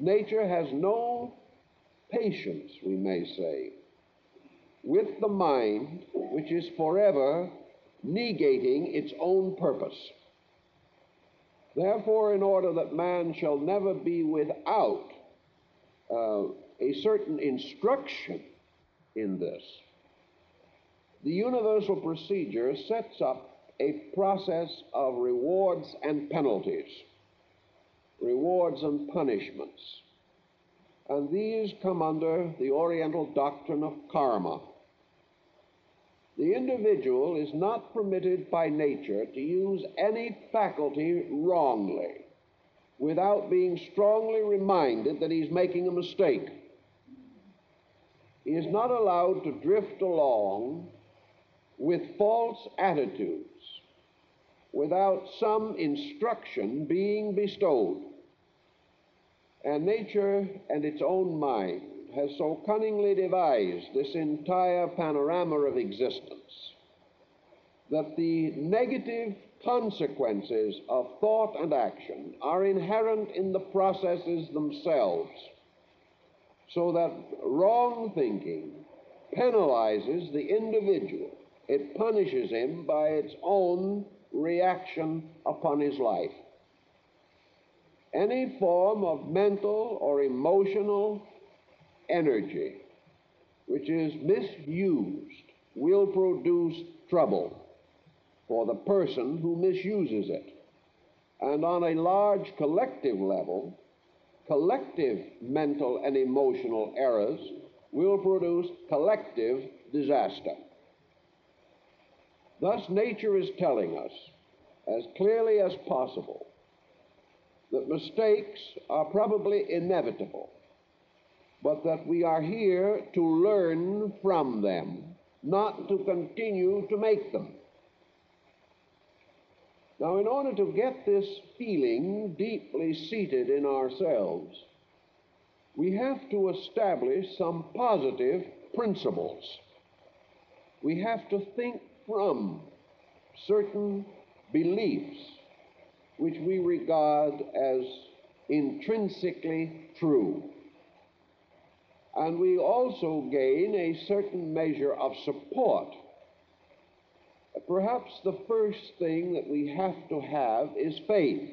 nature has no patience, we may say, with the mind which is forever negating its own purpose. Therefore, in order that man shall never be without uh, a certain instruction in this, the universal procedure sets up a process of rewards and penalties, rewards and punishments. And these come under the Oriental doctrine of karma. The individual is not permitted by nature to use any faculty wrongly without being strongly reminded that he's making a mistake. He is not allowed to drift along with false attitudes without some instruction being bestowed. And nature and its own mind has so cunningly devised this entire panorama of existence that the negative consequences of thought and action are inherent in the processes themselves, so that wrong thinking penalizes the individual. It punishes him by its own reaction upon his life. Any form of mental or emotional energy which is misused will produce trouble for the person who misuses it. And on a large collective level, collective mental and emotional errors will produce collective disaster. Thus, nature is telling us as clearly as possible that mistakes are probably inevitable, but that we are here to learn from them, not to continue to make them. Now, in order to get this feeling deeply seated in ourselves, we have to establish some positive principles. We have to think from certain beliefs which we regard as intrinsically true. And we also gain a certain measure of support. Perhaps the first thing that we have to have is faith.